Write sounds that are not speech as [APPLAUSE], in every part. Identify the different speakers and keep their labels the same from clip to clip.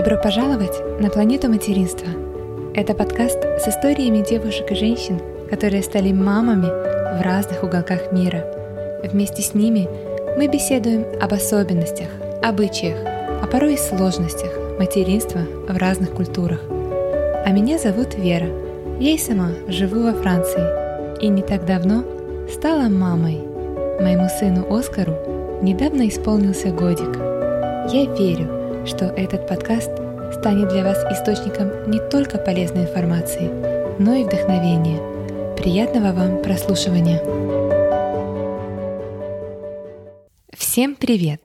Speaker 1: Добро пожаловать на планету материнства. Это подкаст с историями девушек и женщин, которые стали мамами в разных уголках мира. Вместе с ними мы беседуем об особенностях, обычаях, а порой и сложностях материнства в разных культурах. А меня зовут Вера. Я и сама живу во Франции и не так давно стала мамой. Моему сыну Оскару недавно исполнился годик. Я верю, что этот подкаст станет для вас источником не только полезной информации, но и вдохновения. Приятного вам прослушивания! Всем привет!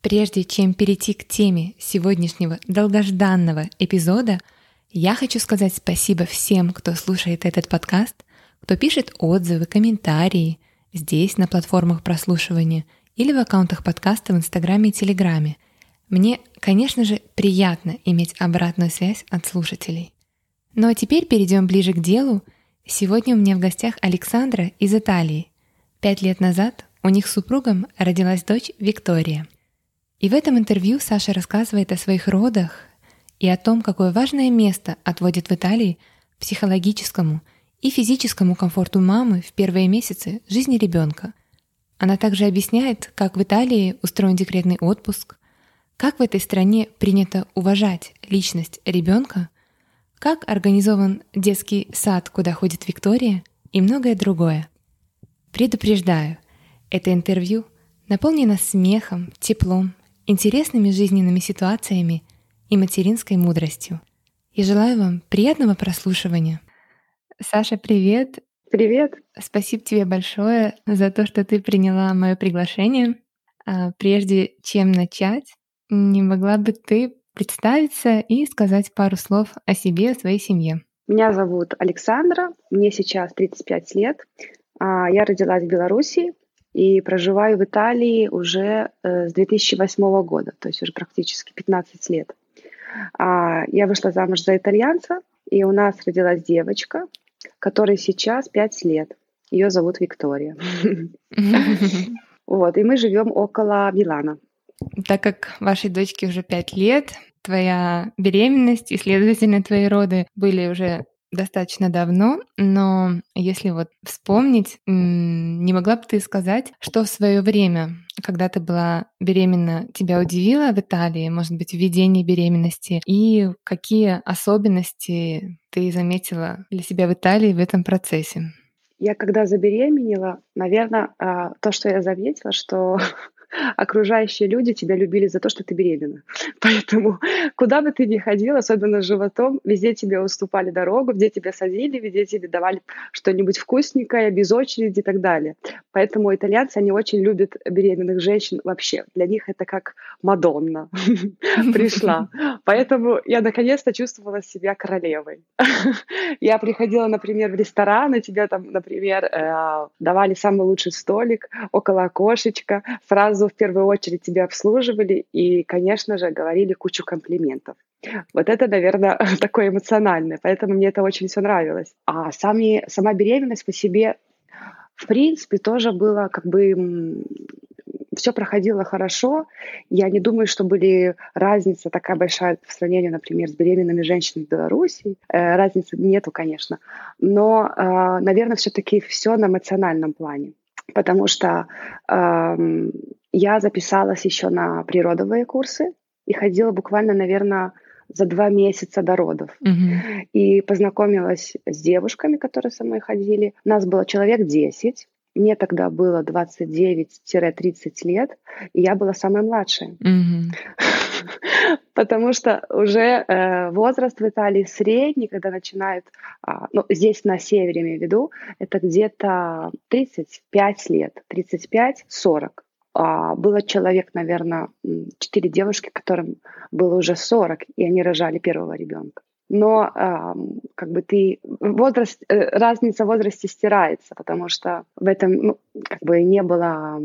Speaker 1: Прежде чем перейти к теме сегодняшнего долгожданного эпизода, я хочу сказать спасибо всем, кто слушает этот подкаст, кто пишет отзывы, комментарии здесь, на платформах прослушивания или в аккаунтах подкаста в Инстаграме и Телеграме – мне, конечно же, приятно иметь обратную связь от слушателей. Ну а теперь перейдем ближе к делу. Сегодня у меня в гостях Александра из Италии. Пять лет назад у них с супругом родилась дочь Виктория. И в этом интервью Саша рассказывает о своих родах и о том, какое важное место отводит в Италии психологическому и физическому комфорту мамы в первые месяцы жизни ребенка. Она также объясняет, как в Италии устроен декретный отпуск, как в этой стране принято уважать личность ребенка, как организован детский сад, куда ходит Виктория и многое другое. Предупреждаю, это интервью наполнено смехом, теплом, интересными жизненными ситуациями и материнской мудростью. И желаю вам приятного прослушивания. Саша, привет!
Speaker 2: Привет!
Speaker 1: Спасибо тебе большое за то, что ты приняла мое приглашение. А, прежде чем начать, не могла бы ты представиться и сказать пару слов о себе, о своей семье?
Speaker 2: Меня зовут Александра, мне сейчас 35 лет. А, я родилась в Беларуси и проживаю в Италии уже э, с 2008 года, то есть уже практически 15 лет. А, я вышла замуж за итальянца, и у нас родилась девочка, которой сейчас 5 лет. Ее зовут Виктория. [LAUGHS] [LAUGHS] Вот, и мы живем около Милана.
Speaker 1: Так как вашей дочке уже пять лет, твоя беременность и, следовательно, твои роды были уже достаточно давно, но если вот вспомнить, не могла бы ты сказать, что в свое время, когда ты была беременна, тебя удивило в Италии, может быть, введение беременности, и какие особенности ты заметила для себя в Италии в этом процессе?
Speaker 2: Я когда забеременела, наверное, а, то, что я заметила, что [LAUGHS] окружающие люди тебя любили за то, что ты беременна. [LAUGHS] Поэтому куда бы ты ни ходила, особенно с животом, везде тебе уступали дорогу, везде тебя садили, везде тебе давали что-нибудь вкусненькое, без очереди и так далее. Поэтому итальянцы, они очень любят беременных женщин вообще. Для них это как Мадонна [LAUGHS] пришла. Поэтому я наконец-то чувствовала себя королевой. [LAUGHS] Я приходила, например, в ресторан, и тебе там, например, э, давали самый лучший столик около окошечка, сразу сразу в первую очередь тебя обслуживали и, конечно же, говорили кучу комплиментов. Вот это, наверное, [LAUGHS] такое эмоциональное, поэтому мне это очень все нравилось. А сами, сама беременность по себе, в принципе, тоже было как бы все проходило хорошо. Я не думаю, что были разница такая большая в сравнении, например, с беременными женщинами в Беларуси. Э, разницы нету, конечно. Но, э, наверное, все-таки все на эмоциональном плане. Потому что э, я записалась еще на природовые курсы и ходила буквально, наверное, за два месяца до родов. Mm-hmm. И познакомилась с девушками, которые со мной ходили. Нас было человек 10. Мне тогда было 29-30 лет, и я была самой младшей. [LAUGHS] Потому что уже э, возраст в Италии средний, когда начинает, э, ну, здесь на севере, имею в виду, это где-то 35 лет, 35-40 а, было человек, наверное, четыре девушки, которым было уже 40, и они рожали первого ребенка. Но а, как бы ты возраст, э, разница в возрасте стирается, потому что в этом ну, как бы не было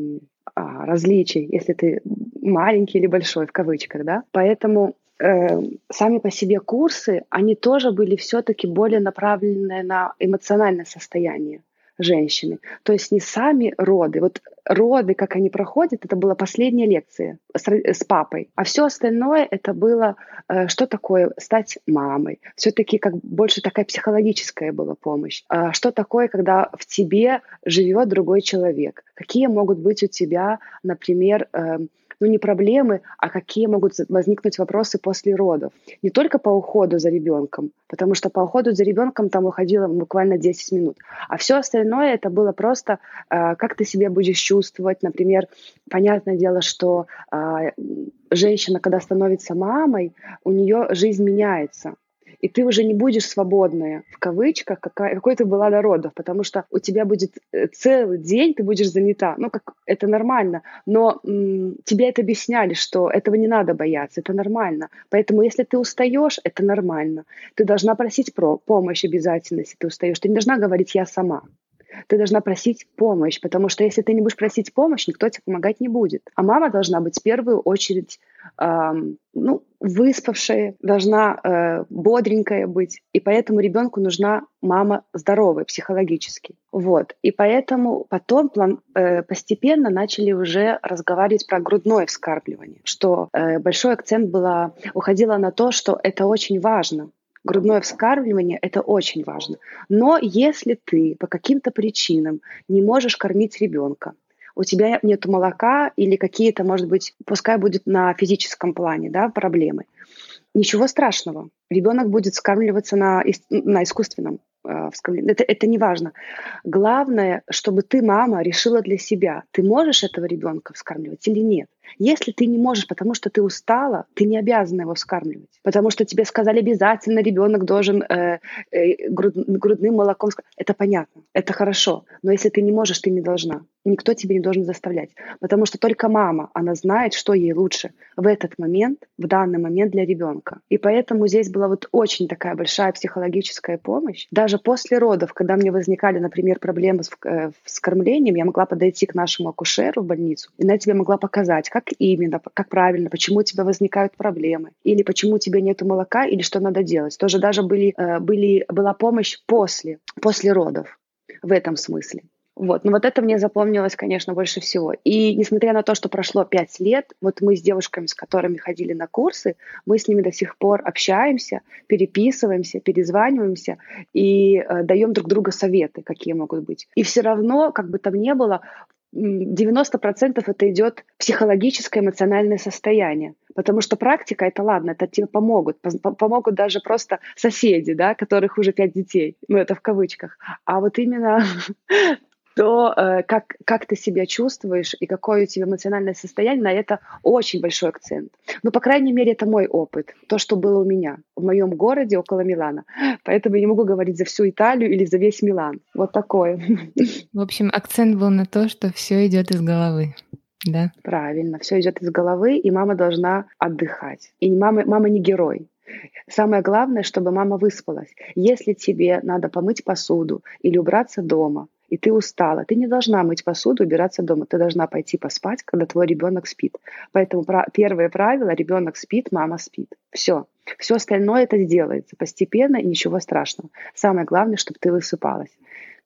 Speaker 2: а, различий, если ты маленький или большой в кавычках, да. Поэтому э, сами по себе курсы, они тоже были все-таки более направлены на эмоциональное состояние женщины. То есть не сами роды. Вот роды, как они проходят, это была последняя лекция с, с папой. А все остальное это было, э, что такое стать мамой. Все-таки как больше такая психологическая была помощь. А что такое, когда в тебе живет другой человек? Какие могут быть у тебя, например, э, ну не проблемы, а какие могут возникнуть вопросы после родов. Не только по уходу за ребенком, потому что по уходу за ребенком там уходило буквально 10 минут, а все остальное это было просто, э, как ты себя будешь чувствовать. Например, понятное дело, что э, женщина, когда становится мамой, у нее жизнь меняется и ты уже не будешь свободная, в кавычках, какая, какой ты была до родов, потому что у тебя будет э, целый день, ты будешь занята. Ну, как это нормально, но м, тебе это объясняли, что этого не надо бояться, это нормально. Поэтому, если ты устаешь, это нормально. Ты должна просить про помощь обязательно, если ты устаешь. Ты не должна говорить «я сама». Ты должна просить помощь, потому что если ты не будешь просить помощь, никто тебе помогать не будет. А мама должна быть в первую очередь эм, ну, выспавшая, должна э, бодренькая быть. И поэтому ребенку нужна мама здоровая психологически. Вот. И поэтому потом план, э, постепенно начали уже разговаривать про грудное вскармливание, что э, большой акцент было, уходило на то, что это очень важно грудное вскармливание – это очень важно. Но если ты по каким-то причинам не можешь кормить ребенка, у тебя нет молока или какие-то, может быть, пускай будет на физическом плане да, проблемы, ничего страшного. Ребенок будет скармливаться на, на искусственном э, вскармливании. Это, это не важно. Главное, чтобы ты, мама, решила для себя, ты можешь этого ребенка вскармливать или нет. Если ты не можешь, потому что ты устала, ты не обязана его вскармливать. Потому что тебе сказали обязательно ребенок должен э, э, груд, грудным молоком. Это понятно, это хорошо. Но если ты не можешь, ты не должна. Никто тебе не должен заставлять. Потому что только мама, она знает, что ей лучше в этот момент, в данный момент для ребенка. И поэтому здесь была вот очень такая большая психологическая помощь. Даже после родов, когда мне возникали, например, проблемы с, э, с кормлением, я могла подойти к нашему акушеру в больницу, и она тебе могла показать, как именно, как правильно, почему у тебя возникают проблемы, или почему у тебя нет молока, или что надо делать. Тоже даже были, э, были, была помощь после, после родов в этом смысле. Вот. Но вот это мне запомнилось, конечно, больше всего. И несмотря на то, что прошло пять лет, вот мы с девушками, с которыми ходили на курсы, мы с ними до сих пор общаемся, переписываемся, перезваниваемся и э, даем друг другу советы, какие могут быть. И все равно, как бы там ни было, 90% это идет психологическое, эмоциональное состояние. Потому что практика это ладно, это тебе помогут. Помогут даже просто соседи, да, которых уже пять детей. Ну, это в кавычках. А вот именно [LAUGHS] то э, как, как ты себя чувствуешь и какое у тебя эмоциональное состояние, на это очень большой акцент. Ну, по крайней мере, это мой опыт, то, что было у меня в моем городе около Милана. [LAUGHS] Поэтому я не могу говорить за всю Италию или за весь Милан. Вот такое. [LAUGHS]
Speaker 1: В общем, акцент был на то, что все идет из головы. Да?
Speaker 2: Правильно, все идет из головы, и мама должна отдыхать. И мама, мама не герой. Самое главное, чтобы мама выспалась. Если тебе надо помыть посуду или убраться дома, и ты устала, ты не должна мыть посуду, убираться дома, ты должна пойти поспать, когда твой ребенок спит. Поэтому первое правило: ребенок спит, мама спит. Все. Все остальное это сделается постепенно и ничего страшного. Самое главное, чтобы ты высыпалась.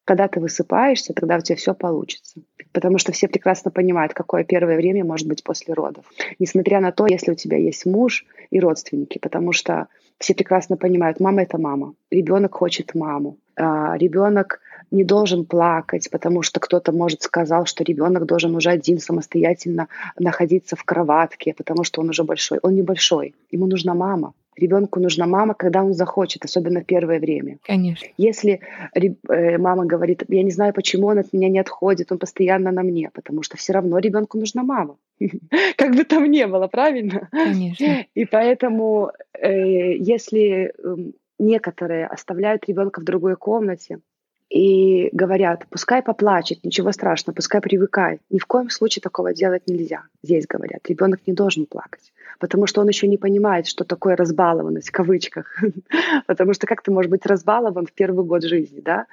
Speaker 2: Когда ты высыпаешься, тогда у тебя все получится. Потому что все прекрасно понимают, какое первое время может быть после родов. Несмотря на то, если у тебя есть муж и родственники, потому что все прекрасно понимают, мама это мама, ребенок хочет маму, а ребенок не должен плакать, потому что кто-то, может, сказал, что ребенок должен уже один самостоятельно находиться в кроватке, потому что он уже большой. Он не большой, ему нужна мама. Ребенку нужна мама, когда он захочет, особенно в первое время.
Speaker 1: Конечно.
Speaker 2: Если э, мама говорит, я не знаю, почему он от меня не отходит, он постоянно на мне, потому что все равно ребенку нужна мама. [LAUGHS] Как бы там ни было, правильно?
Speaker 1: Конечно.
Speaker 2: И поэтому, э, если эм, некоторые оставляют ребенка в другой комнате, и говорят, пускай поплачет, ничего страшного, пускай привыкает. Ни в коем случае такого делать нельзя. Здесь говорят, ребенок не должен плакать, потому что он еще не понимает, что такое разбалованность в кавычках. [LAUGHS] потому что как ты можешь быть разбалован в первый год жизни, да?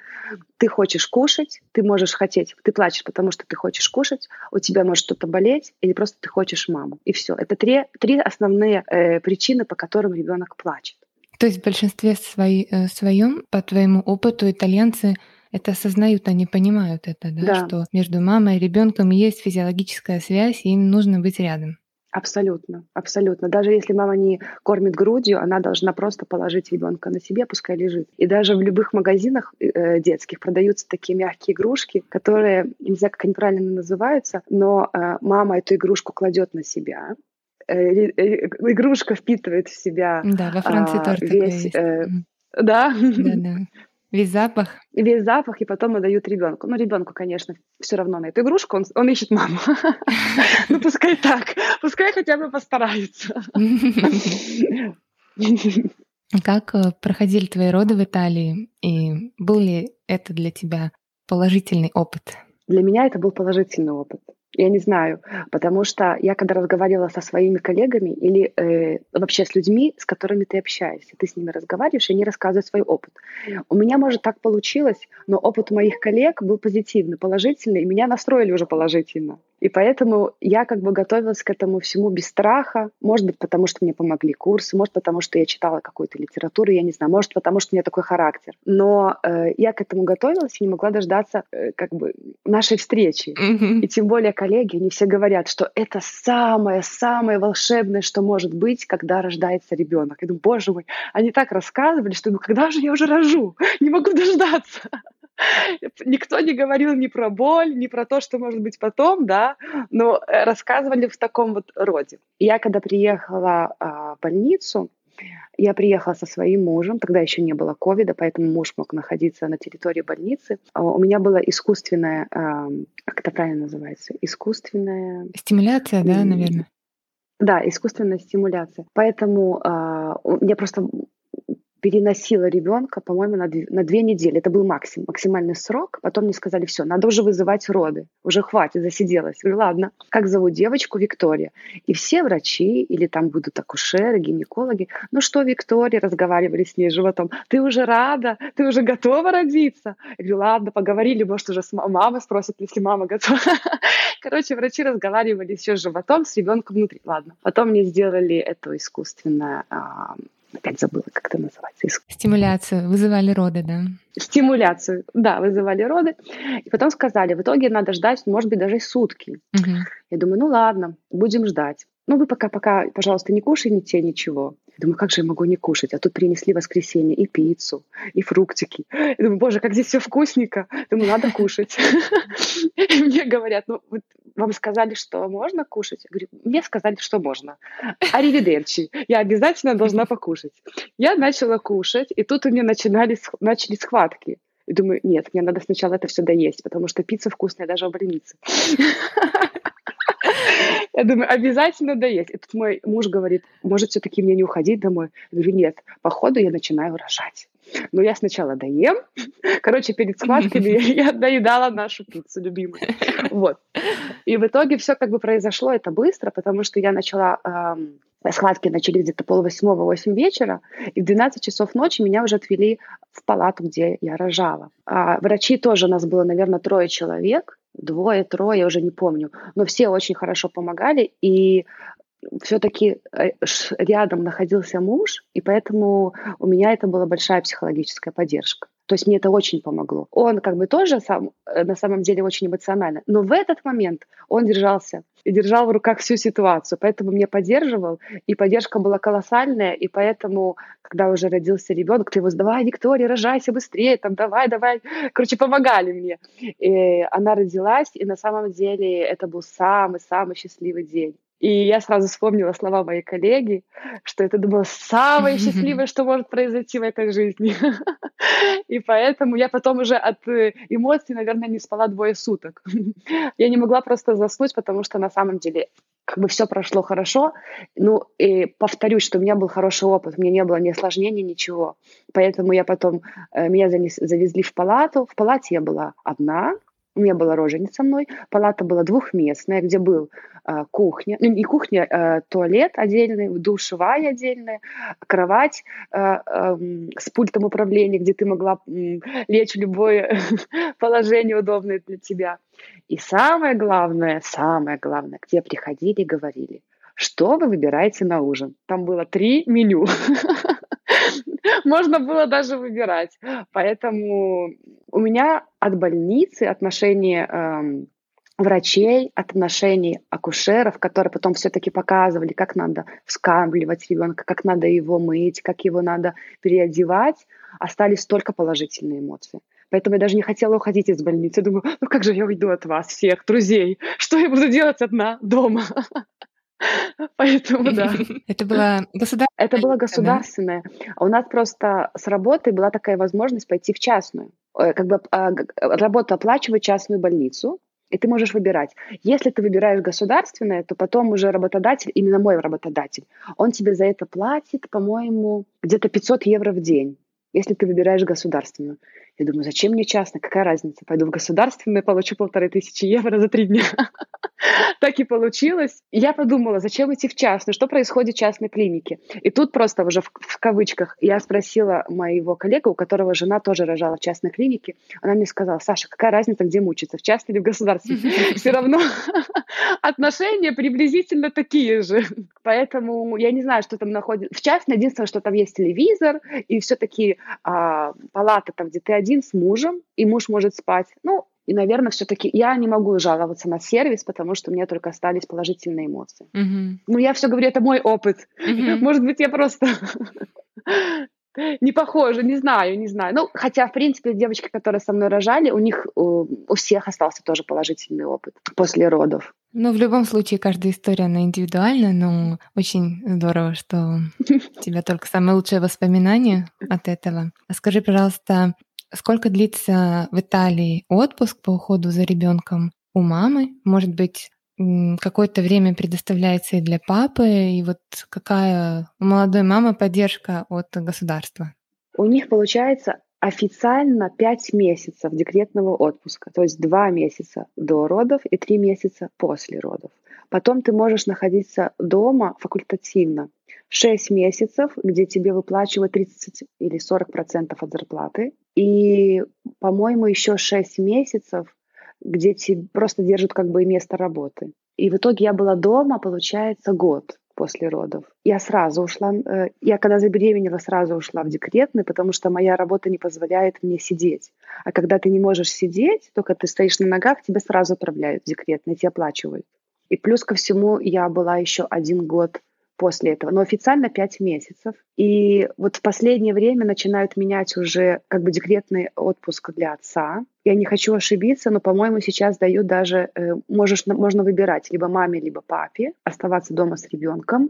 Speaker 2: Ты хочешь кушать, ты можешь хотеть, ты плачешь, потому что ты хочешь кушать, у тебя может что-то болеть, или просто ты хочешь маму. И все. Это три, три основные э, причины, по которым ребенок плачет.
Speaker 1: То есть в большинстве свои, э, своем, по твоему опыту, итальянцы это осознают, они понимают это, да,
Speaker 2: Да.
Speaker 1: что между мамой и ребенком есть физиологическая связь, и им нужно быть рядом.
Speaker 2: Абсолютно, абсолютно. Даже если мама не кормит грудью, она должна просто положить ребенка на себе, пускай лежит. И даже в любых магазинах э, детских продаются такие мягкие игрушки, которые, не знаю, как они правильно называются, но э, мама эту игрушку кладет на себя. Э, э, игрушка впитывает в себя
Speaker 1: Да, во Франции
Speaker 2: а,
Speaker 1: тоже такое
Speaker 2: весь,
Speaker 1: есть.
Speaker 2: э, да,
Speaker 1: Да, да. Весь запах.
Speaker 2: весь запах, и потом отдают ребенку. Ну, ребенку, конечно, все равно на эту игрушку, он, он ищет маму. [LAUGHS] Ну, пускай так, пускай хотя бы постарается.
Speaker 1: Как э, проходили твои роды в Италии? И был ли это для тебя положительный опыт?
Speaker 2: Для меня это был положительный опыт. Я не знаю, потому что я когда разговаривала со своими коллегами или э, вообще с людьми, с которыми ты общаешься, ты с ними разговариваешь, и они рассказывают свой опыт. У меня, может, так получилось, но опыт моих коллег был позитивный, положительный, и меня настроили уже положительно. И поэтому я как бы готовилась к этому всему без страха. Может быть, потому что мне помогли курсы, может, потому что я читала какую-то литературу, я не знаю, может, потому что у меня такой характер. Но э, я к этому готовилась и не могла дождаться э, как бы нашей встречи. И тем более коллеги, они все говорят, что это самое-самое волшебное, что может быть, когда рождается ребенок. Я думаю, боже мой, они так рассказывали, что когда же я уже рожу? [LAUGHS] Не могу дождаться. [LAUGHS] Никто не говорил ни про боль, ни про то, что может быть потом, да, но э, рассказывали в таком вот роде. Я когда приехала а, в больницу, я приехала со своим мужем, тогда еще не было ковида, поэтому муж мог находиться на территории больницы. А У меня была искусственная, а, как это правильно называется, искусственная...
Speaker 1: Стимуляция, да, наверное?
Speaker 2: Да, искусственная стимуляция. Поэтому а, я просто переносила ребенка, по-моему, на две, на две недели. Это был максимум, максимальный срок. Потом мне сказали, все, надо уже вызывать роды. Уже хватит, засиделась. Я говорю, ладно. Как зовут девочку? Виктория. И все врачи, или там будут акушеры, гинекологи, ну что, Виктория, разговаривали с ней животом, ты уже рада, ты уже готова родиться? Я говорю, ладно, поговорили, может, уже с ма- мама спросит, если мама готова. [LAUGHS] Короче, врачи разговаривали еще с животом, с ребенком внутри. Ладно. Потом мне сделали эту искусственное, а, опять забыла, как это называется,
Speaker 1: Стимуляцию, вызывали роды, да.
Speaker 2: стимуляцию. Да, вызывали роды. И потом сказали, в итоге надо ждать, может быть, даже сутки.
Speaker 1: Мгм.
Speaker 2: Я думаю, ну ладно, будем ждать. Ну вы пока, пока, пожалуйста, не кушайте ничего. Я думаю, как же я могу не кушать? А тут принесли воскресенье и пиццу, и фруктики. Я думаю, боже, как здесь все вкусненько. Думаю, надо кушать. Мне говорят, ну вам сказали, что можно кушать? Я говорю, мне сказали, что можно. Аривидерчи. Я обязательно должна покушать. Я начала кушать, и тут у меня начинались, начали схватки. И думаю, нет, мне надо сначала это все доесть, потому что пицца вкусная даже в больнице. Я думаю, обязательно доесть. И тут мой муж говорит, может, все-таки мне не уходить домой? Я говорю, нет, походу я начинаю рожать. Но я сначала доем. [LAUGHS] Короче, перед схватками [LAUGHS] я доедала нашу пиццу любимую. Вот. И в итоге все как бы произошло это быстро, потому что я начала... эм, Схватки начались где-то полвосьмого, восемь вечера, и в 12 часов ночи меня уже отвели в палату, где я рожала. А врачи тоже, у нас было, наверное, трое человек, двое, трое, я уже не помню, но все очень хорошо помогали, и все-таки рядом находился муж, и поэтому у меня это была большая психологическая поддержка. То есть мне это очень помогло. Он как бы тоже сам, на самом деле очень эмоционально, но в этот момент он держался и держал в руках всю ситуацию, поэтому меня поддерживал, и поддержка была колоссальная, и поэтому, когда уже родился ребенок, ты его давай, Виктория, рожайся быстрее, там, давай, давай, короче, помогали мне. И она родилась, и на самом деле это был самый-самый счастливый день. И я сразу вспомнила слова моей коллеги, что это было самое [LAUGHS] счастливое, что может произойти в этой жизни. [LAUGHS] И поэтому я потом уже от эмоций, наверное, не спала двое суток. [LAUGHS] Я не могла просто заснуть, потому что на самом деле как бы все прошло хорошо. Ну, и повторюсь, что у меня был хороший опыт, у меня не было ни осложнений, ничего. Поэтому я потом, меня занес, завезли в палату. В палате я была одна, у меня была роженица со мной, палата была двухместная, где был э, кухня, ну не кухня, э, туалет отдельный, душевая отдельная, кровать э, э, с пультом управления, где ты могла э, лечь в любое [LAUGHS] положение удобное для тебя. И самое главное, самое главное, где приходили и говорили, что вы выбираете на ужин. Там было три меню. [LAUGHS] [LAUGHS] Можно было даже выбирать. Поэтому у меня от больницы отношение эм, врачей, от отношений акушеров, которые потом все-таки показывали, как надо вскармливать ребенка, как надо его мыть, как его надо переодевать, остались только положительные эмоции. Поэтому я даже не хотела уходить из больницы. Думаю, ну как же я уйду от вас всех, друзей? Что я буду делать одна дома? [LAUGHS] [LAUGHS] Поэтому да. [LAUGHS]
Speaker 1: Это было государственное?
Speaker 2: Это было государственное. А у нас просто с работы была такая возможность пойти в частную. Э, как бы а, работу оплачивать частную больницу, и ты можешь выбирать. Если ты выбираешь государственное, то потом уже работодатель, именно мой работодатель, он тебе за это платит, по-моему, где-то 500 евро в день, если ты выбираешь государственную. Я думаю, зачем мне частно? Какая разница? Пойду в государственное, получу полторы тысячи евро за три дня. [LAUGHS] так и получилось. Я подумала, зачем идти в частную? Что происходит в частной клинике? И тут просто уже в, в кавычках я спросила моего коллегу, у которого жена тоже рожала в частной клинике. Она мне сказала, Саша, какая разница, где мучиться, в частной или в государственной? [LAUGHS] Все равно [LAUGHS] отношения приблизительно такие же. Поэтому я не знаю, что там находится. В частной единственное, что там есть телевизор, и все-таки а, палата там, где ты один один с мужем, и муж может спать. Ну, и, наверное, все-таки я не могу жаловаться на сервис, потому что у меня только остались положительные эмоции. Mm-hmm. Ну, я все говорю, это мой опыт. Mm-hmm. [LAUGHS] Может быть, я просто [LAUGHS] не похожа, не знаю, не знаю. Ну, хотя, в принципе, девочки, которые со мной рожали, у них у, у всех остался тоже положительный опыт после родов.
Speaker 1: Ну, в любом случае, каждая история, она индивидуальна, но очень здорово, что [LAUGHS] у тебя только самые лучшие воспоминания от этого. Скажи, пожалуйста, Сколько длится в Италии отпуск по уходу за ребенком у мамы? Может быть, какое-то время предоставляется и для папы, и вот какая у молодой мамы поддержка от государства?
Speaker 2: У них получается официально 5 месяцев декретного отпуска, то есть 2 месяца до родов и 3 месяца после родов. Потом ты можешь находиться дома факультативно 6 месяцев, где тебе выплачивают 30 или 40 процентов от зарплаты, и, по-моему, еще 6 месяцев, где тебе просто держат как бы место работы. И в итоге я была дома, получается, год после родов. Я сразу ушла, э, я когда забеременела, сразу ушла в декретный, потому что моя работа не позволяет мне сидеть. А когда ты не можешь сидеть, только ты стоишь на ногах, тебя сразу отправляют в декретный, тебе оплачивают. И плюс ко всему я была еще один год после этого, но официально 5 месяцев. И вот в последнее время начинают менять уже как бы декретный отпуск для отца. Я не хочу ошибиться, но, по-моему, сейчас дают даже, э, можешь, можно выбирать либо маме, либо папе, оставаться дома с ребенком.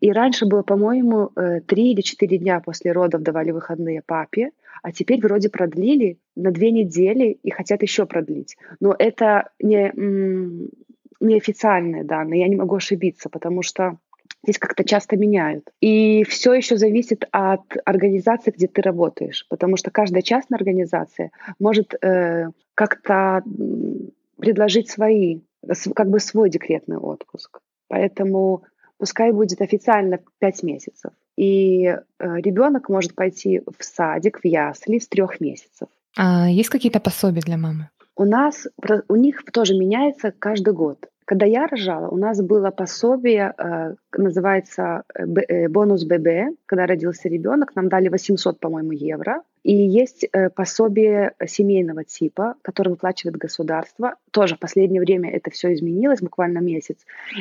Speaker 2: И раньше было, по-моему, э, 3 или 4 дня после родов давали выходные папе, а теперь вроде продлили на две недели и хотят еще продлить. Но это не, неофициальные данные, я не могу ошибиться, потому что здесь как-то часто меняют. И все еще зависит от организации, где ты работаешь, потому что каждая частная организация может э, как-то предложить свои, как бы свой декретный отпуск. Поэтому пускай будет официально 5 месяцев. И э, ребенок может пойти в садик, в ясли с трех месяцев.
Speaker 1: А есть какие-то пособия для мамы?
Speaker 2: У нас, у них тоже меняется каждый год. Когда я рожала, у нас было пособие, э, называется э, э, бонус ББ, когда родился ребенок, нам дали 800, по-моему, евро. И есть пособие семейного типа, которое выплачивает государство. Тоже в последнее время это все изменилось, буквально месяц.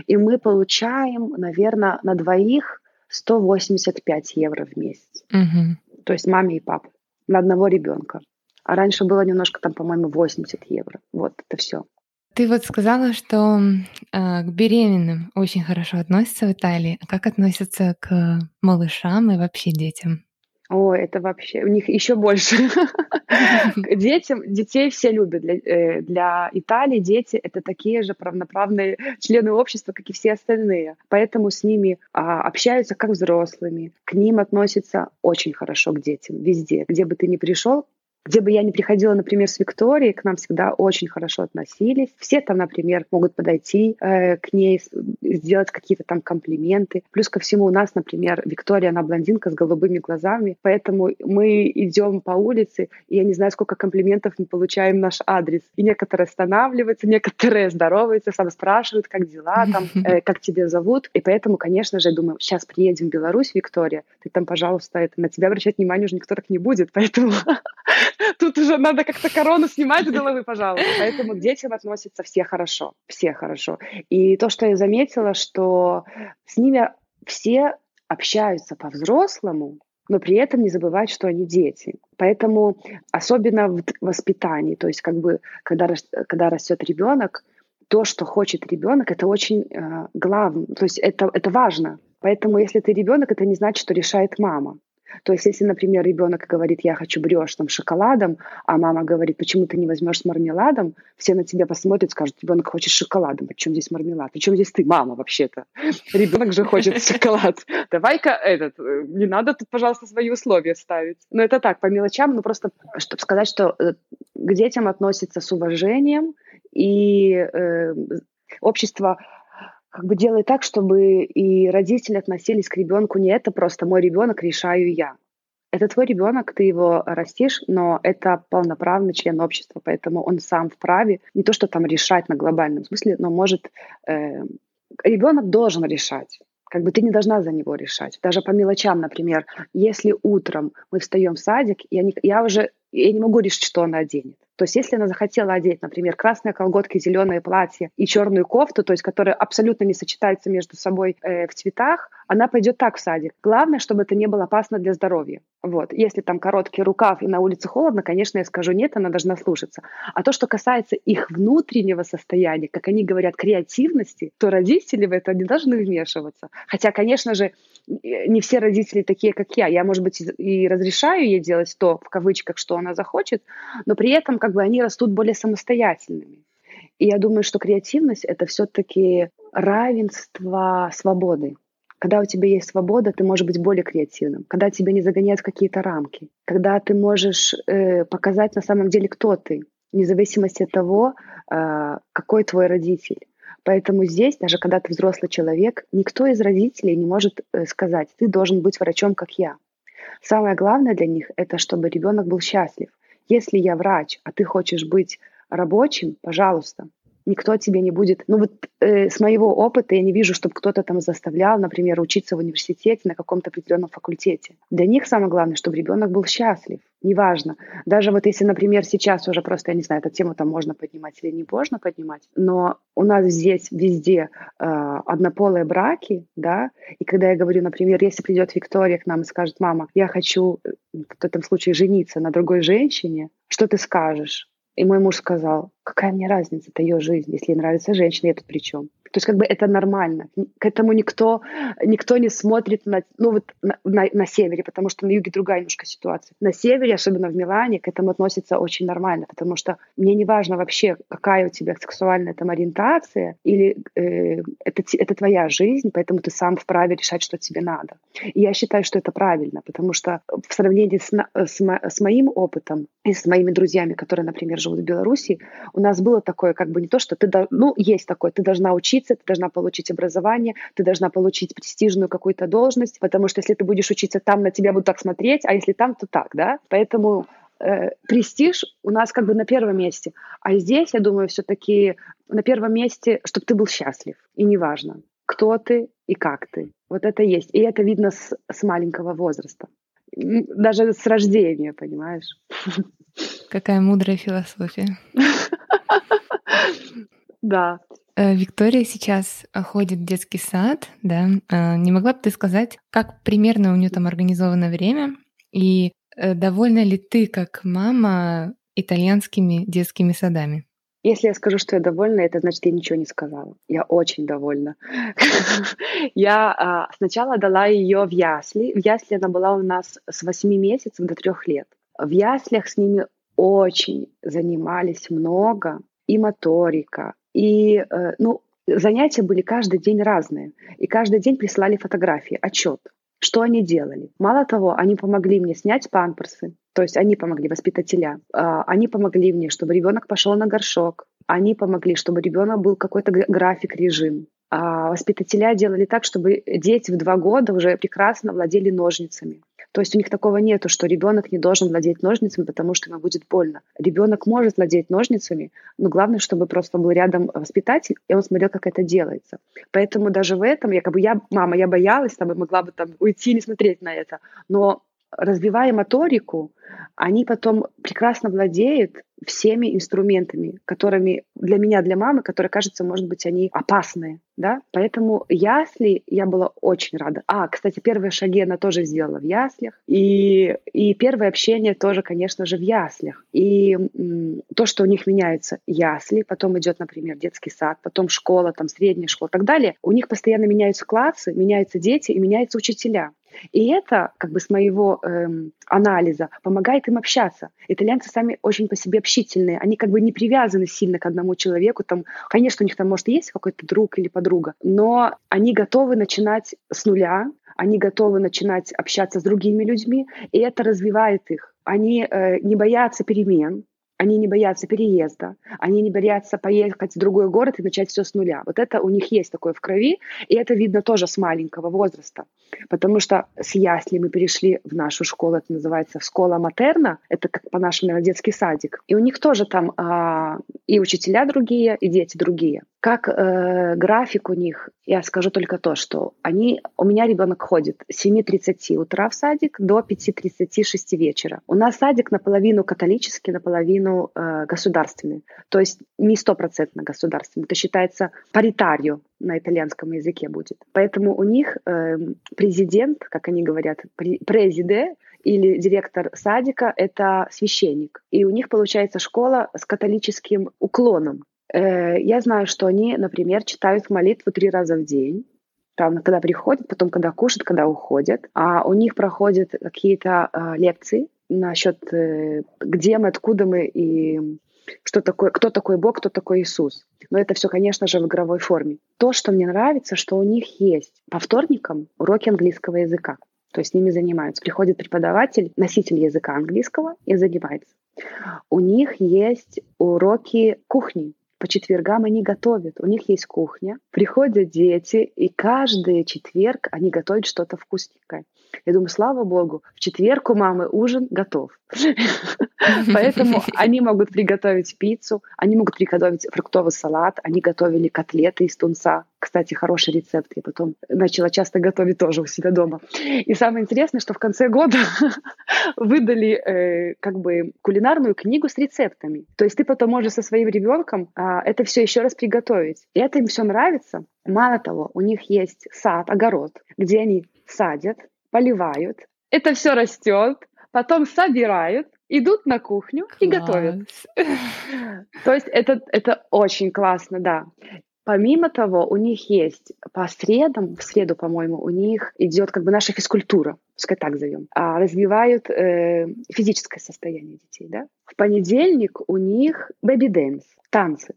Speaker 2: И мы получаем, наверное, на двоих 185 евро в месяц. Угу. То есть маме и папе на одного ребенка. А раньше было немножко там, по-моему, 80 евро. Вот это все.
Speaker 1: Ты вот сказала, что э, к беременным очень хорошо относятся в Италии. А как относятся к малышам и вообще детям?
Speaker 2: О, это вообще у них еще больше. [LAUGHS] Детям, детей все любят. Для, э, для Италии дети это такие же равноправные члены общества, как и все остальные. Поэтому с ними а, общаются как взрослыми. К ним относятся очень хорошо к детям везде. Где бы ты ни пришел, Где бы я ни приходила, например, с Викторией, к нам всегда очень хорошо относились. Все там, например, могут подойти э, к ней, сделать какие-то там комплименты. Плюс ко всему у нас, например, Виктория, она блондинка с голубыми глазами, поэтому мы идем по улице, и я не знаю, сколько комплиментов мы получаем наш адрес. И некоторые останавливаются, некоторые здороваются, сам спрашивают, как дела там, [LAUGHS] э, как тебя зовут. И поэтому, конечно же, я думаю, сейчас приедем в Беларусь, Виктория, ты там, пожалуйста, это, на тебя обращать внимание уже никто так не будет, поэтому [LAUGHS] [LAUGHS] тут уже надо как-то корону снимать с головы, пожалуйста. Поэтому к детям относятся все хорошо, все хорошо. И то, что я заметила, что с ними все общаются по-взрослому, но при этом не забывать, что они дети. Поэтому особенно в воспитании, то есть как бы когда, когда растет ребенок, то, что хочет ребенок, это очень э, главное, то есть это, это важно. Поэтому если ты ребенок, это не значит, что решает мама. То есть, если, например, ребенок говорит, я хочу брешным шоколадом, а мама говорит, почему ты не возьмешь с мармеладом, все на тебя посмотрят, скажут, ребенок хочет шоколадом, причем здесь мармелад, причем здесь ты, мама, вообще-то. [LAUGHS] Ребенок же хочет [LAUGHS] шоколад. Давай-ка этот, э, не надо тут, пожалуйста, свои условия ставить. Но это так, по мелочам, ну просто, чтобы сказать, что э, к детям относятся с уважением, и э, общество как бы делай так, чтобы и родители относились к ребенку не это просто мой ребенок, решаю я. Это твой ребенок, ты его растишь, но это полноправный член общества, поэтому он сам вправе не то, что там решать на глобальном смысле, но может э, ребенок должен решать. Как бы ты не должна за него решать. Даже по мелочам, например, если утром мы встаем в садик, я, не, я уже я не могу решить, что она оденет. То есть если она захотела одеть, например, красные колготки, зеленое платье и черную кофту, то есть которая абсолютно не сочетается между собой э, в цветах, она пойдет так в садик. Главное, чтобы это не было опасно для здоровья. Вот. Если там короткий рукав и на улице холодно, конечно, я скажу нет, она должна слушаться. А то, что касается их внутреннего состояния, как они говорят, креативности, то родители в это не должны вмешиваться. Хотя, конечно же, не все родители такие, как я. Я, может быть, и разрешаю ей делать то, в кавычках, что она захочет, но при этом как бы они растут более самостоятельными. И я думаю, что креативность — это все-таки равенство свободы. Когда у тебя есть свобода, ты можешь быть более креативным. Когда тебя не загоняют в какие-то рамки. Когда ты можешь э, показать на самом деле, кто ты, вне зависимости от того, э, какой твой родитель. Поэтому здесь, даже когда ты взрослый человек, никто из родителей не может э, сказать, ты должен быть врачом, как я. Самое главное для них это, чтобы ребенок был счастлив. Если я врач, а ты хочешь быть рабочим, пожалуйста, никто тебе не будет. Ну вот э, с моего опыта я не вижу, чтобы кто-то там заставлял, например, учиться в университете на каком-то определенном факультете. Для них самое главное, чтобы ребенок был счастлив. Неважно. Даже вот если, например, сейчас уже просто, я не знаю, эту тему там можно поднимать или не можно поднимать, но у нас здесь везде э, однополые браки, да, и когда я говорю, например, если придет Виктория к нам и скажет, мама, я хочу э, в этом случае жениться на другой женщине, что ты скажешь? И мой муж сказал, какая мне разница, это ее жизнь, если ей нравится женщина, я тут при чем? То есть как бы это нормально. К этому никто, никто не смотрит на, ну вот на, на, на севере, потому что на юге другая немножко ситуация. На севере, особенно в Милане, к этому относится очень нормально, потому что мне не важно вообще, какая у тебя сексуальная там ориентация, или э, это, это твоя жизнь, поэтому ты сам вправе решать, что тебе надо. И я считаю, что это правильно, потому что в сравнении с, с, с моим опытом и с моими друзьями, которые, например, живут в Беларуси, у нас было такое, как бы не то, что ты, ну, есть такое, ты должна учиться, ты должна получить образование, ты должна получить престижную какую-то должность, потому что если ты будешь учиться там, на тебя будут так смотреть, а если там, то так, да? Поэтому э, престиж у нас как бы на первом месте. А здесь, я думаю, все-таки на первом месте, чтобы ты был счастлив. И неважно, кто ты и как ты. Вот это есть. И это видно с, с маленького возраста. Даже с рождения, понимаешь? [LAUGHS]
Speaker 1: Какая мудрая философия.
Speaker 2: Да.
Speaker 1: Э, Виктория сейчас ходит в детский сад, да. Э, не могла бы ты сказать, как примерно у нее там организовано время? И э, довольна ли ты, как мама, итальянскими детскими садами?
Speaker 2: Если я скажу, что я довольна, это значит, я ничего не сказала. Я очень довольна. [LAUGHS] Я а, сначала дала ее в ясли. В ясли она была у нас с 8 месяцев до 3 лет. В яслях с ними очень занимались много. И моторика, и, э, ну, занятия были каждый день разные. И каждый день присылали фотографии, отчет Что они делали? Мало того, они помогли мне снять памперсы, то есть они помогли, воспитателя. А, они помогли мне, чтобы ребенок пошел на горшок. Они помогли, чтобы ребенок был какой-то график, режим. А воспитателя делали так, чтобы дети в два года уже прекрасно владели ножницами. То есть у них такого нету, что ребенок не должен владеть ножницами, потому что ему будет больно. Ребенок может владеть ножницами, но главное, чтобы просто был рядом воспитатель, и он смотрел, как это делается. Поэтому даже в этом, я как бы я, мама, я боялась, там, и могла бы там уйти и не смотреть на это. Но развивая моторику, они потом прекрасно владеют всеми инструментами, которыми для меня, для мамы, которые, кажется, может быть, они опасные, да, поэтому ясли я была очень рада. А, кстати, первые шаги она тоже сделала в яслях, и, и первое общение тоже, конечно же, в яслях. И м, то, что у них меняются ясли, потом идет, например, детский сад, потом школа, там, средняя школа и так далее, у них постоянно меняются классы, меняются дети и меняются учителя. И это, как бы с моего эм, анализа, помогает им общаться. Итальянцы сами очень по себе общительные. Они как бы не привязаны сильно к одному человеку. Там, конечно, у них там, может, есть какой-то друг или подруга, но они готовы начинать с нуля, они готовы начинать общаться с другими людьми, и это развивает их. Они э, не боятся перемен, они не боятся переезда, они не боятся поехать в другой город и начать все с нуля. Вот это у них есть такое в крови, и это видно тоже с маленького возраста. Потому что с ясли мы перешли в нашу школу, это называется школа матерна, это как по-нашему детский садик. И у них тоже там а, и учителя другие, и дети другие. Как э, график у них, я скажу только то, что они, у меня ребенок ходит с 7.30 утра в садик до 5.36 вечера. У нас садик наполовину католический, наполовину э, государственный. То есть не стопроцентно государственный. Это считается паритарию на итальянском языке будет. Поэтому у них э, президент, как они говорят, президент или директор садика — это священник. И у них получается школа с католическим уклоном. Э, я знаю, что они, например, читают молитву три раза в день. Там, когда приходят, потом, когда кушают, когда уходят. А у них проходят какие-то э, лекции насчет, э, где мы, откуда мы и что такое, кто такой Бог, кто такой Иисус. Но это все, конечно же, в игровой форме. То, что мне нравится, что у них есть по вторникам уроки английского языка. То есть с ними занимаются. Приходит преподаватель, носитель языка английского и занимается. У них есть уроки кухни. По четвергам они готовят. У них есть кухня. Приходят дети, и каждый четверг они готовят что-то вкусненькое. Я думаю, слава богу, в четверг у мамы ужин готов. [LAUGHS] Поэтому они могут приготовить пиццу, они могут приготовить фруктовый салат, они готовили котлеты из тунца. Кстати, хороший рецепт. Я потом начала часто готовить тоже у себя дома. И самое интересное, что в конце года [LAUGHS] выдали э, как бы кулинарную книгу с рецептами. То есть ты потом можешь со своим ребенком э, это все еще раз приготовить. И это им все нравится. Мало того, у них есть сад, огород, где они садят, поливают, это все растет, потом собирают, идут на кухню Класс. и готовят. То есть это, это очень классно, да. Помимо того, у них есть по средам, в среду, по-моему, у них идет как бы наша физкультура, пускай так зовем, а развивают э, физическое состояние детей, да. В понедельник у них baby dance, танцы.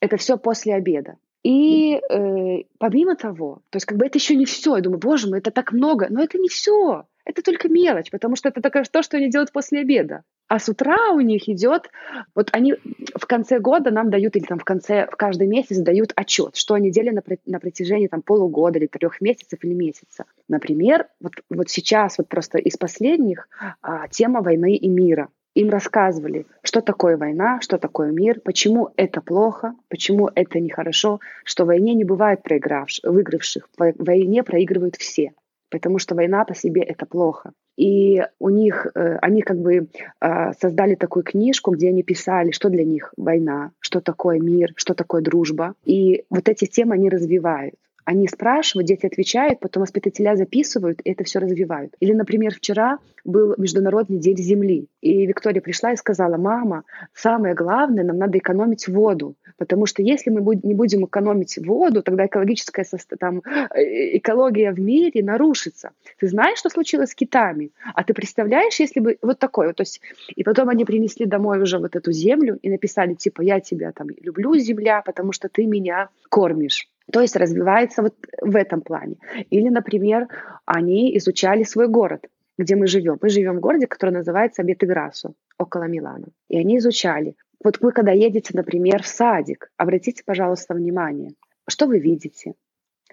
Speaker 2: Это все после обеда. И э, помимо того, то есть как бы это еще не все. Я думаю, боже мой, это так много. Но это не все. Это только мелочь, потому что это только то, что они делают после обеда. А с утра у них идет, вот они в конце года нам дают, или там в конце, в каждый месяц дают отчет, что они делали на, на протяжении там полугода или трех месяцев или месяца. Например, вот, вот сейчас вот просто из последних а, тема войны и мира им рассказывали, что такое война, что такое мир, почему это плохо, почему это нехорошо, что в войне не бывает проигравших, выигравших, в войне проигрывают все, потому что война по себе это плохо. И у них, э, они как бы э, создали такую книжку, где они писали, что для них война, что такое мир, что такое дружба. И вот эти темы они развивают. Они спрашивают, дети отвечают, потом воспитателя записывают, и это все развивают. Или, например, вчера был Международный день Земли, и Виктория пришла и сказала, мама, самое главное, нам надо экономить воду, потому что если мы не будем экономить воду, тогда экологическая там, э, экология в мире нарушится. Ты знаешь, что случилось с китами? А ты представляешь, если бы вот такое, то есть, и потом они принесли домой уже вот эту землю и написали, типа, я тебя там люблю, земля, потому что ты меня кормишь. То есть развивается вот в этом плане. Или, например, они изучали свой город, где мы живем. Мы живем в городе, который называется Бетеграсу, около Милана. И они изучали. Вот вы, когда едете, например, в садик, обратите, пожалуйста, внимание, что вы видите,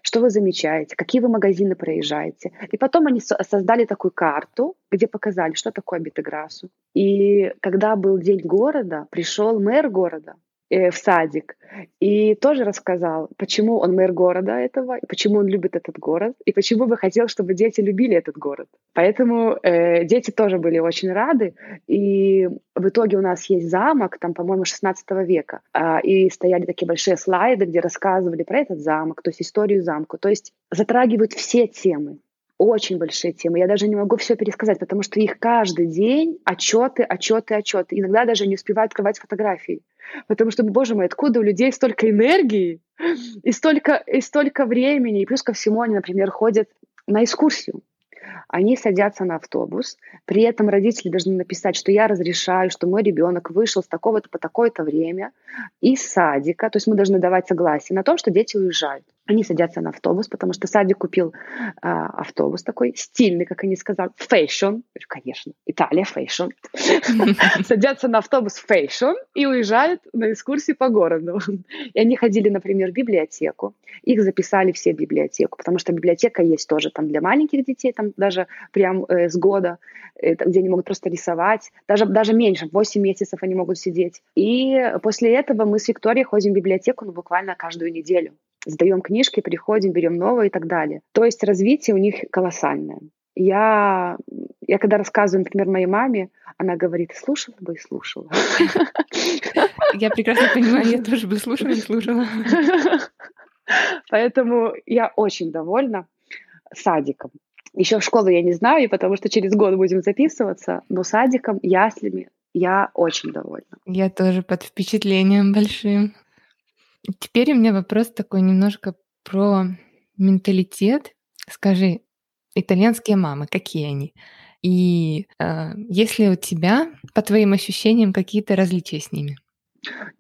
Speaker 2: что вы замечаете, какие вы магазины проезжаете. И потом они создали такую карту, где показали, что такое Бетеграсу. И когда был день города, пришел мэр города в садик. И тоже рассказал, почему он мэр города этого, почему он любит этот город, и почему бы хотел, чтобы дети любили этот город. Поэтому э, дети тоже были очень рады. И в итоге у нас есть замок, там, по-моему, 16 века. Э, и стояли такие большие слайды, где рассказывали про этот замок, то есть историю замка. То есть затрагивают все темы очень большие темы. Я даже не могу все пересказать, потому что их каждый день отчеты, отчеты, отчеты. Иногда даже не успеваю открывать фотографии. Потому что, боже мой, откуда у людей столько энергии и столько, и столько времени. И плюс ко всему они, например, ходят на экскурсию. Они садятся на автобус, при этом родители должны написать, что я разрешаю, что мой ребенок вышел с такого-то по такое-то время из садика, то есть мы должны давать согласие на то, что дети уезжают. Они садятся на автобус, потому что садик купил э, автобус такой стильный, как они сказали, fashion. Конечно, Италия fashion. [LAUGHS] Садятся на автобус fashion и уезжают на экскурсии по городу. И они ходили, например, в библиотеку. Их записали все в библиотеку, потому что библиотека есть тоже там для маленьких детей, там даже прям э, с года, э, где они могут просто рисовать. Даже, даже меньше, 8 месяцев они могут сидеть. И после этого мы с Викторией ходим в библиотеку ну, буквально каждую неделю сдаем книжки, приходим, берем новые и так далее. То есть развитие у них колоссальное. Я, я когда рассказываю, например, моей маме, она говорит, слушала бы и слушала.
Speaker 1: Я прекрасно понимаю, я тоже бы слушала и слушала.
Speaker 2: Поэтому я очень довольна садиком. Еще в школу я не знаю, потому что через год будем записываться, но садиком, яслями я очень довольна.
Speaker 1: Я тоже под впечатлением большим. Теперь у меня вопрос такой немножко про менталитет. Скажи, итальянские мамы, какие они? И э, есть ли у тебя, по твоим ощущениям, какие-то различия с ними?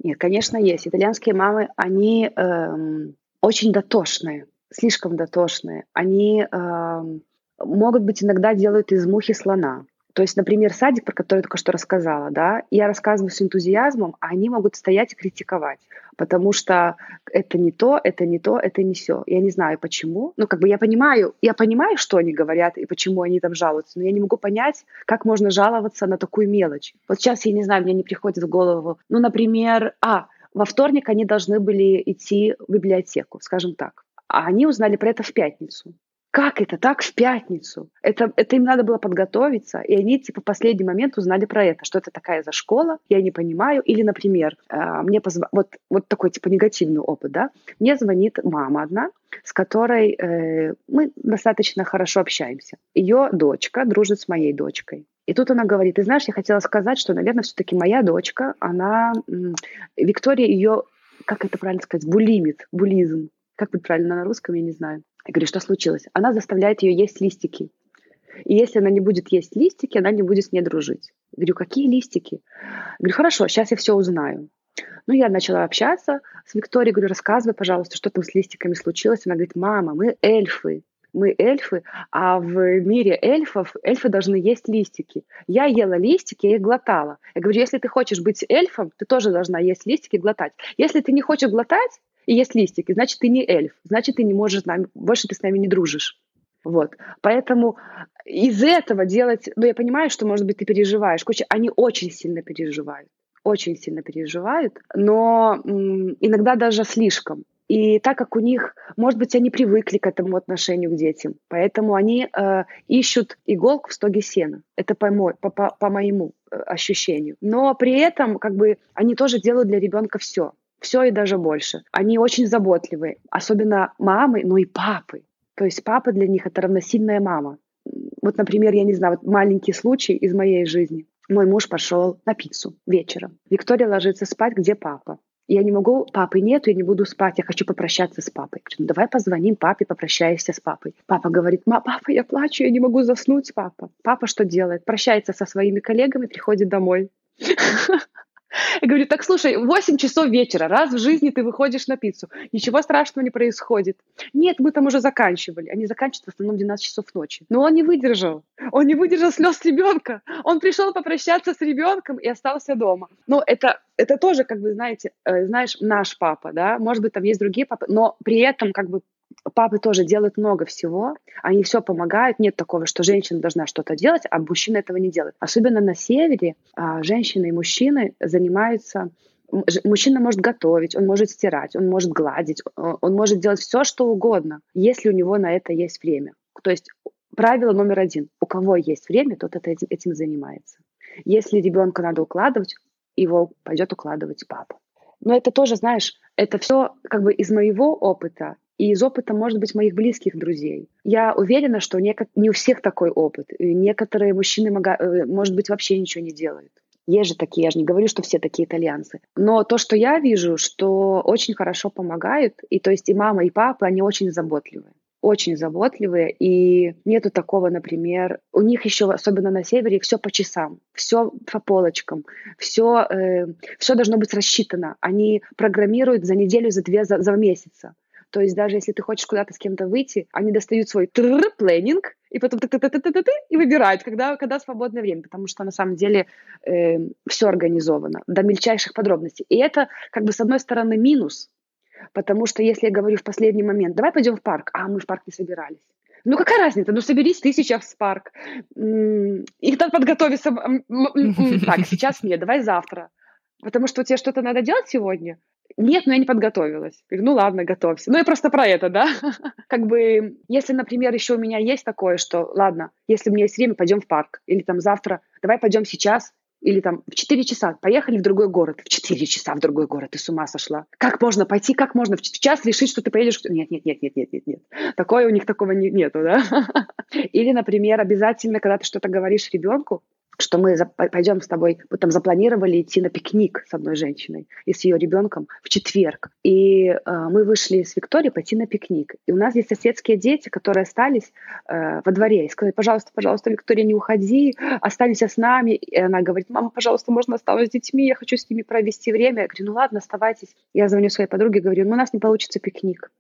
Speaker 2: Нет, конечно, есть. Итальянские мамы, они эм, очень дотошные, слишком дотошные. Они эм, могут быть иногда делают из мухи слона. То есть, например, садик, про который я только что рассказала, да, я рассказываю с энтузиазмом, а они могут стоять и критиковать, потому что это не то, это не то, это не все. Я не знаю почему. Ну, как бы я понимаю, я понимаю, что они говорят и почему они там жалуются, но я не могу понять, как можно жаловаться на такую мелочь. Вот сейчас, я не знаю, мне не приходит в голову. Ну, например, а, во вторник они должны были идти в библиотеку, скажем так. А они узнали про это в пятницу. Как это так в пятницу? Это, это им надо было подготовиться, и они типа в последний момент узнали про это, что это такая за школа, я не понимаю. Или, например, э, мне позв... вот, вот такой типа негативный опыт, да, мне звонит мама одна, с которой э, мы достаточно хорошо общаемся. Ее дочка дружит с моей дочкой. И тут она говорит, ты знаешь, я хотела сказать, что, наверное, все-таки моя дочка, она, Виктория ее, как это правильно сказать, булимит, булизм. Как будет правильно на русском, я не знаю. Я говорю, что случилось? Она заставляет ее есть листики. И если она не будет есть листики, она не будет с ней дружить. Я говорю, какие листики? Я говорю, хорошо, сейчас я все узнаю. Ну, я начала общаться с Викторией, говорю, рассказывай, пожалуйста, что там с листиками случилось. Она говорит, мама, мы эльфы, мы эльфы, а в мире эльфов эльфы должны есть листики. Я ела листики, я их глотала. Я говорю, если ты хочешь быть эльфом, ты тоже должна есть листики и глотать. Если ты не хочешь глотать, и есть листики, значит, ты не эльф, значит, ты не можешь с нами, больше ты с нами не дружишь. Вот. Поэтому из этого делать, ну, я понимаю, что, может быть, ты переживаешь. Короче, они очень сильно переживают. Очень сильно переживают, но м, иногда даже слишком. И так как у них, может быть, они привыкли к этому отношению к детям, поэтому они э, ищут иголку в стоге сена. Это по, мой, по, по, по моему э, ощущению. Но при этом, как бы, они тоже делают для ребенка все все и даже больше. Они очень заботливые, особенно мамы, но и папы. То есть папа для них это равносильная мама. Вот, например, я не знаю, вот маленький случай из моей жизни. Мой муж пошел на пиццу вечером. Виктория ложится спать, где папа? Я не могу, папы нет, я не буду спать, я хочу попрощаться с папой. ну, давай позвоним папе, попрощаешься с папой. Папа говорит, ма, папа, я плачу, я не могу заснуть, папа. Папа что делает? Прощается со своими коллегами, приходит домой. [LAUGHS] Я говорю, так слушай, 8 часов вечера, раз в жизни ты выходишь на пиццу, ничего страшного не происходит. Нет, мы там уже заканчивали. Они заканчивают в основном 12 часов ночи. Но он не выдержал. Он не выдержал слез ребенка. Он пришел попрощаться с ребенком и остался дома. Но это, это тоже, как бы, знаете, э, знаешь, наш папа, да, может быть, там есть другие папы, но при этом, как бы, папы тоже делают много всего, они все помогают, нет такого, что женщина должна что-то делать, а мужчина этого не делает. Особенно на севере а, женщины и мужчины занимаются Мужчина может готовить, он может стирать, он может гладить, он может делать все, что угодно, если у него на это есть время. То есть правило номер один. У кого есть время, тот это этим, этим занимается. Если ребенка надо укладывать, его пойдет укладывать папа. Но это тоже, знаешь, это все как бы из моего опыта и из опыта, может быть, моих близких друзей. Я уверена, что не, у всех такой опыт. И некоторые мужчины, э, может быть, вообще ничего не делают. Есть же такие, я же не говорю, что все такие итальянцы. Но то, что я вижу, что очень хорошо помогают, и то есть и мама, и папа, они очень заботливые очень заботливые, и нету такого, например, у них еще, особенно на севере, все по часам, все по полочкам, все, э, все должно быть рассчитано. Они программируют за неделю, за две, за, за месяца. То есть даже если ты хочешь куда-то с кем-то выйти, они достают свой планинг и потом и выбирают, когда, когда свободное время, потому что на самом деле э, все организовано до мельчайших подробностей. И это как бы с одной стороны минус, потому что если я говорю в последний момент, давай пойдем в парк, а мы в парк не собирались. Ну какая разница? Ну соберись ты сейчас в парк. И там подготовиться. Так, сейчас нет, давай завтра. Потому что тебе что-то надо делать сегодня. Нет, но я не подготовилась. Говорю, ну ладно, готовься. Ну, я просто про это, да. [LAUGHS] как бы, если, например, еще у меня есть такое, что, ладно, если у меня есть время, пойдем в парк. Или там завтра, давай пойдем сейчас, или там в 4 часа поехали в другой город. В 4 часа в другой город. Ты с ума сошла. Как можно пойти, как можно в час решить, что ты поедешь? Нет, нет, нет, нет, нет, нет, нет. Такое у них такого не, нету, да? [LAUGHS] Или, например, обязательно, когда ты что-то говоришь ребенку, что мы пойдем с тобой, мы там запланировали идти на пикник с одной женщиной и с ее ребенком в четверг. И э, мы вышли с Викторией пойти на пикник. И у нас есть соседские дети, которые остались э, во дворе и сказали, пожалуйста, пожалуйста, Виктория, не уходи, останься с нами. И она говорит, мама, пожалуйста, можно оставаться с детьми, я хочу с ними провести время. Я говорю, ну ладно, оставайтесь. Я звоню своей подруге, говорю, ну у нас не получится пикник.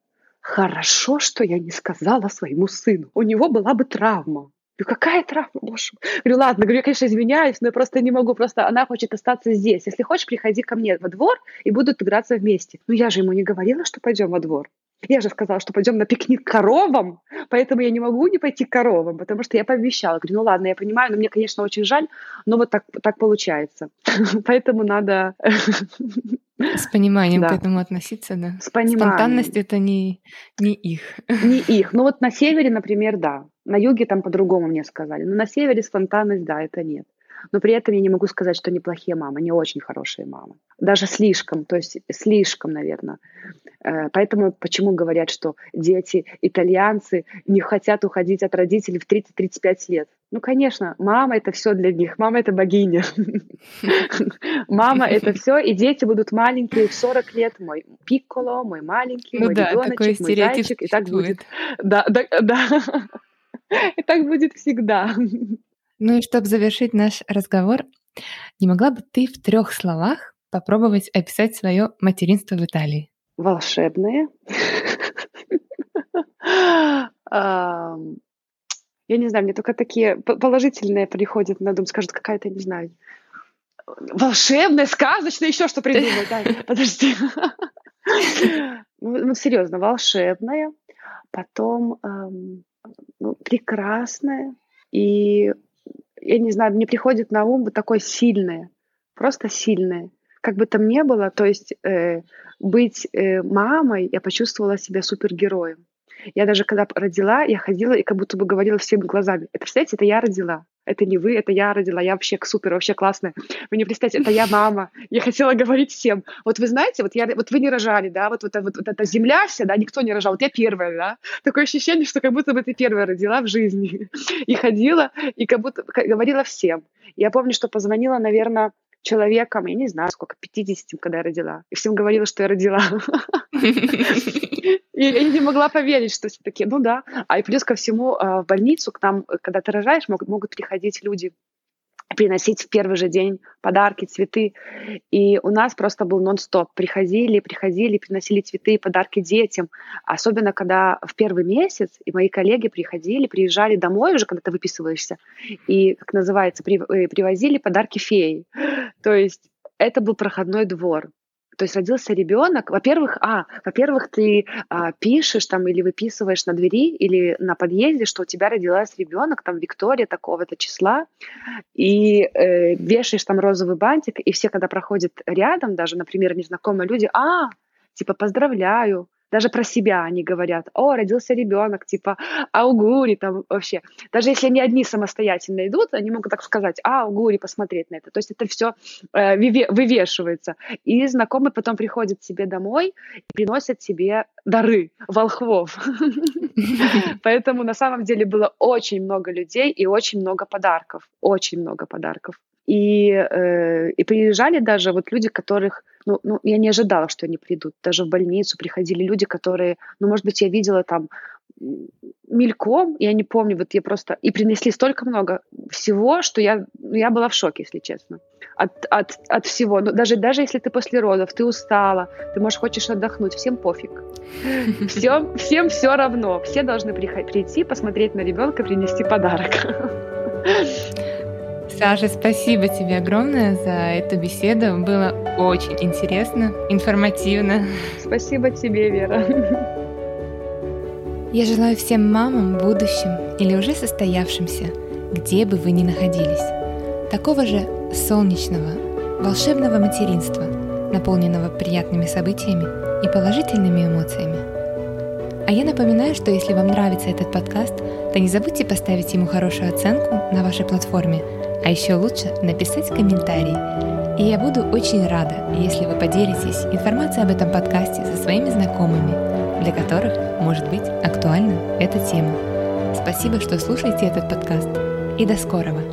Speaker 2: Хорошо, что я не сказала своему сыну. У него была бы травма. Говорю, какая травма, боже Говорю, ладно, говорю, я, конечно, извиняюсь, но я просто не могу, просто она хочет остаться здесь. Если хочешь, приходи ко мне во двор и будут играться вместе. Ну, я же ему не говорила, что пойдем во двор. Я же сказала, что пойдем на пикник к коровам, поэтому я не могу не пойти к коровам, потому что я пообещала. Говорю, ну ладно, я понимаю, но мне, конечно, очень жаль, но вот так, так получается. [LAUGHS] Поэтому надо...
Speaker 1: С пониманием да. к этому относиться, да.
Speaker 2: С пониманием.
Speaker 1: Спонтанность — это не, не их.
Speaker 2: Не [LAUGHS] их. Ну вот на севере, например, да. На юге там по-другому мне сказали. Но на севере спонтанность, да, это нет. Но при этом я не могу сказать, что они плохие мамы, они очень хорошие мамы. Даже слишком, то есть слишком, наверное. Э, поэтому почему говорят, что дети, итальянцы не хотят уходить от родителей в 30-35 лет? Ну, конечно, мама это все для них, мама это богиня. [LAUGHS] Мама это все, и дети будут маленькие в 40 лет. Мой пикколо, мой маленький, мой ребеночек, мой зайчик, и так будет. Да, да, да. [LAUGHS] И так будет всегда.
Speaker 1: Ну и чтобы завершить наш разговор, не могла бы ты в трех словах попробовать описать свое материнство в Италии?
Speaker 2: Волшебное. [LAUGHS] Я не знаю, мне только такие положительные приходят на дом, скажут, какая-то, не знаю, волшебная, сказочная, еще что придумать. Дай, подожди. [LAUGHS] Ну, ну, серьезно, волшебная, потом ну, прекрасная и я не знаю, мне приходит на ум вот такое сильное, просто сильное. Как бы там ни было, то есть э, быть э, мамой, я почувствовала себя супергероем. Я даже когда родила, я ходила и как будто бы говорила всеми глазами. Это, представляете, это я родила. Это не вы, это я родила. Я вообще супер, вообще классная. Вы не представьте, это я мама. Я хотела говорить всем. Вот вы знаете, вот, я, вот вы не рожали, да, вот, вот, вот, вот эта земля вся, да, никто не рожал. Вот я первая, да. Такое ощущение, что как будто бы ты первая родила в жизни. [LAUGHS] И ходила, и как будто говорила всем. Я помню, что позвонила, наверное, человеком, я не знаю, сколько, 50, когда я родила. И всем говорила, что я родила. [LAUGHS] И я не могла поверить, что все таки ну да. А и плюс ко всему а, в больницу к нам, когда ты рожаешь, могут, могут приходить люди приносить в первый же день подарки, цветы. И у нас просто был нон-стоп. Приходили, приходили, приносили цветы и подарки детям. Особенно, когда в первый месяц, и мои коллеги приходили, приезжали домой уже, когда ты выписываешься, и, как называется, э, привозили подарки феи. То есть это был проходной двор. То есть родился ребенок. Во-первых, а, во-первых, ты а, пишешь там или выписываешь на двери или на подъезде, что у тебя родилась ребенок, там Виктория такого-то числа, и э, вешаешь там розовый бантик, и все, когда проходят рядом, даже, например, незнакомые люди, а, типа поздравляю, даже про себя они говорят, о, родился ребенок, типа, аугури, там вообще. Даже если они одни самостоятельно идут, они могут так сказать, а, аугури, посмотреть на это. То есть это все э, вывешивается. И знакомые потом приходят к себе домой и приносят себе дары, волхвов. [LAUGHS] Поэтому на самом деле было очень много людей и очень много подарков. Очень много подарков. И, э, и приезжали даже вот люди, которых, ну, ну, я не ожидала, что они придут. Даже в больницу приходили люди, которые, ну, может быть, я видела там мельком, я не помню, вот я просто... И принесли столько много всего, что я, ну, я была в шоке, если честно, от, от, от всего. Но даже, даже если ты после родов, ты устала, ты, может, хочешь отдохнуть, всем пофиг. [LAUGHS] Всем, всем все равно. Все должны прийти, посмотреть на ребенка, принести подарок. [LAUGHS]
Speaker 1: Саша, спасибо тебе огромное за эту беседу. Было очень интересно, информативно.
Speaker 2: Спасибо тебе, Вера.
Speaker 1: Я желаю всем мамам, будущим или уже состоявшимся, где бы вы ни находились, такого же солнечного, волшебного материнства, наполненного приятными событиями и положительными эмоциями. А я напоминаю, что если вам нравится этот подкаст, то не забудьте поставить ему хорошую оценку на вашей платформе – а еще лучше написать комментарий. И я буду очень рада, если вы поделитесь информацией об этом подкасте со своими знакомыми, для которых может быть актуальна эта тема. Спасибо, что слушаете этот подкаст. И до скорого!